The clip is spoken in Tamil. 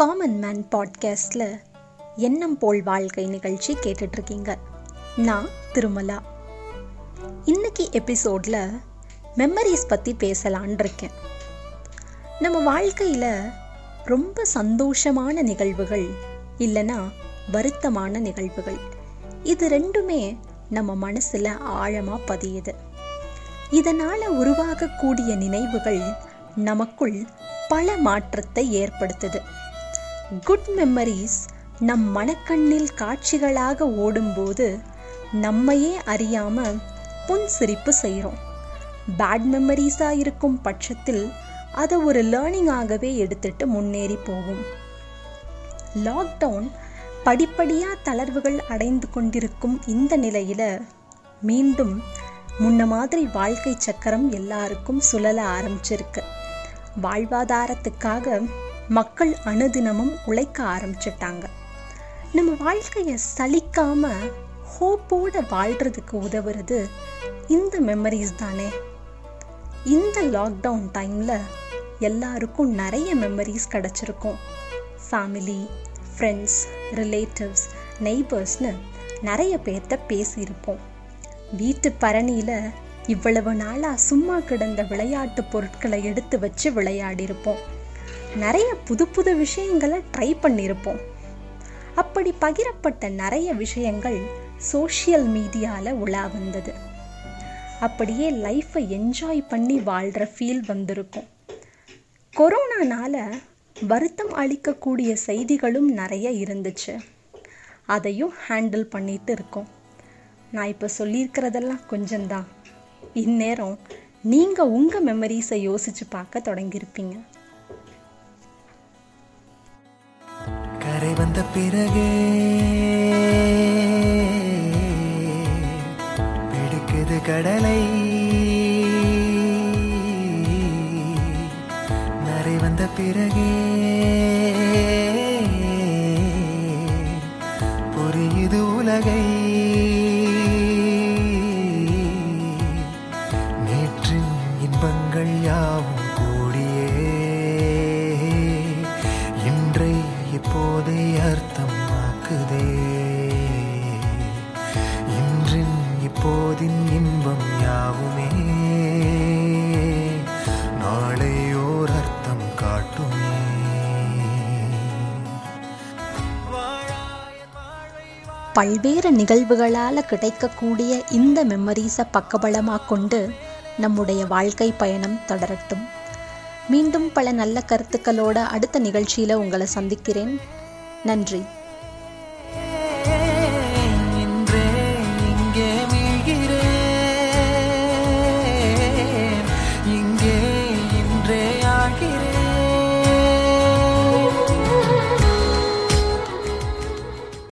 காமன் மேன் பாட்காஸ்டில் எண்ணம் போல் வாழ்க்கை நிகழ்ச்சி கேட்டுட்ருக்கீங்க. நான் திருமலா. இன்னைக்கு எபிசோடில் மெமரிஸ் பற்றி பேசலான் இருக்கேன் நம்ம வாழ்க்கையில் ரொம்ப சந்தோஷமான நிகழ்வுகள் இல்லைன்னா வருத்தமான நிகழ்வுகள். இது ரெண்டுமே நம்ம மனசில் ஆழமாக பதியுது. இதனால் உருவாகக்கூடிய நினைவுகள் நமக்குள் பல மாற்றத்தை ஏற்படுத்துது. குட் மெமரிஸ் நம் மனக்கண்ணில் காட்சிகளாக ஓடும்போது நம்மையே அறியாம புன்சிரிப்பு செய்கிறோம் பேட் மெமரிஸாக இருக்கும் பட்சத்தில் அதை ஒரு லேர்னிங்காகவே எடுத்துட்டு முன்னேறி போகும் லாக்டவுன் படிப்படியாக தளர்வுகள் அடைந்து கொண்டிருக்கும் இந்த நிலையில் மீண்டும் முன்ன மாதிரி வாழ்க்கை சக்கரம் எல்லாருக்கும் சுழல ஆரம்பிச்சிருக்கு. வாழ்வாதாரத்துக்காக மக்கள் அனுதினமும் உழைக்க ஆரம்பிச்சிட்டாங்க. நம்ம வாழ்க்கையை சலிக்காம ஹோப்போட வாழ்றதுக்கு உதவுறது இந்த மெமரிஸ் தானே. இந்த லாக்டவுன் டைமில் எல்லாருக்கும் நிறைய மெமரிஸ் கிடச்சிருக்கும். ஃபேமிலி ஃப்ரெண்ட்ஸ் ரிலேட்டிவ்ஸ் நெய்பர்ஸ்னு நிறைய பேர்த்த பேசியிருப்போம். வீட்டு பரணியில் இவ்வளவு நாளாக சும்மா கிடந்த விளையாட்டு பொருட்களை எடுத்து வச்சு விளையாடியிருப்போம். நிறைய புது புது விஷயங்களை ட்ரை பண்ணியிருப்போம். அப்படி பகிரப்பட்ட நிறைய விஷயங்கள் சோஷியல் மீடியாவில் உலா வந்தது. அப்படியே லைஃப்பை என்ஜாய் பண்ணி வாழ்கிற ஃபீல் வந்திருக்கும். கொரோனானால வருத்தம் அளிக்கக்கூடிய செய்திகளும் நிறைய இருந்துச்சு. அதையும் ஹேண்டில் பண்ணிட்டு இருக்கோம். நான் இப்போ சொல்லியிருக்கிறதெல்லாம் கொஞ்சம்தான். இந்நேரம் நீங்கள் உங்கள் மெமரிஸை யோசிச்சு பார்க்க தொடங்கியிருப்பீங்க. வந்த பிறகே பிடிக்குது கடலை. நரை வந்த பிறகே புரியுது உலகை. இப்போதின் இன்பம் யாவுமே. நாளையோர் அர்த்தம் காட்டுமே. பல்வேறு நிகழ்வுகளால் கிடைக்கக்கூடிய இந்த மெமரிஸை பக்கபலமாக கொண்டு நம்முடைய வாழ்க்கை பயணம் தொடரட்டும். மீண்டும் பல நல்ல கருத்துக்களோட அடுத்த நிகழ்ச்சியில் உங்களை சந்திக்கிறேன். நன்றி.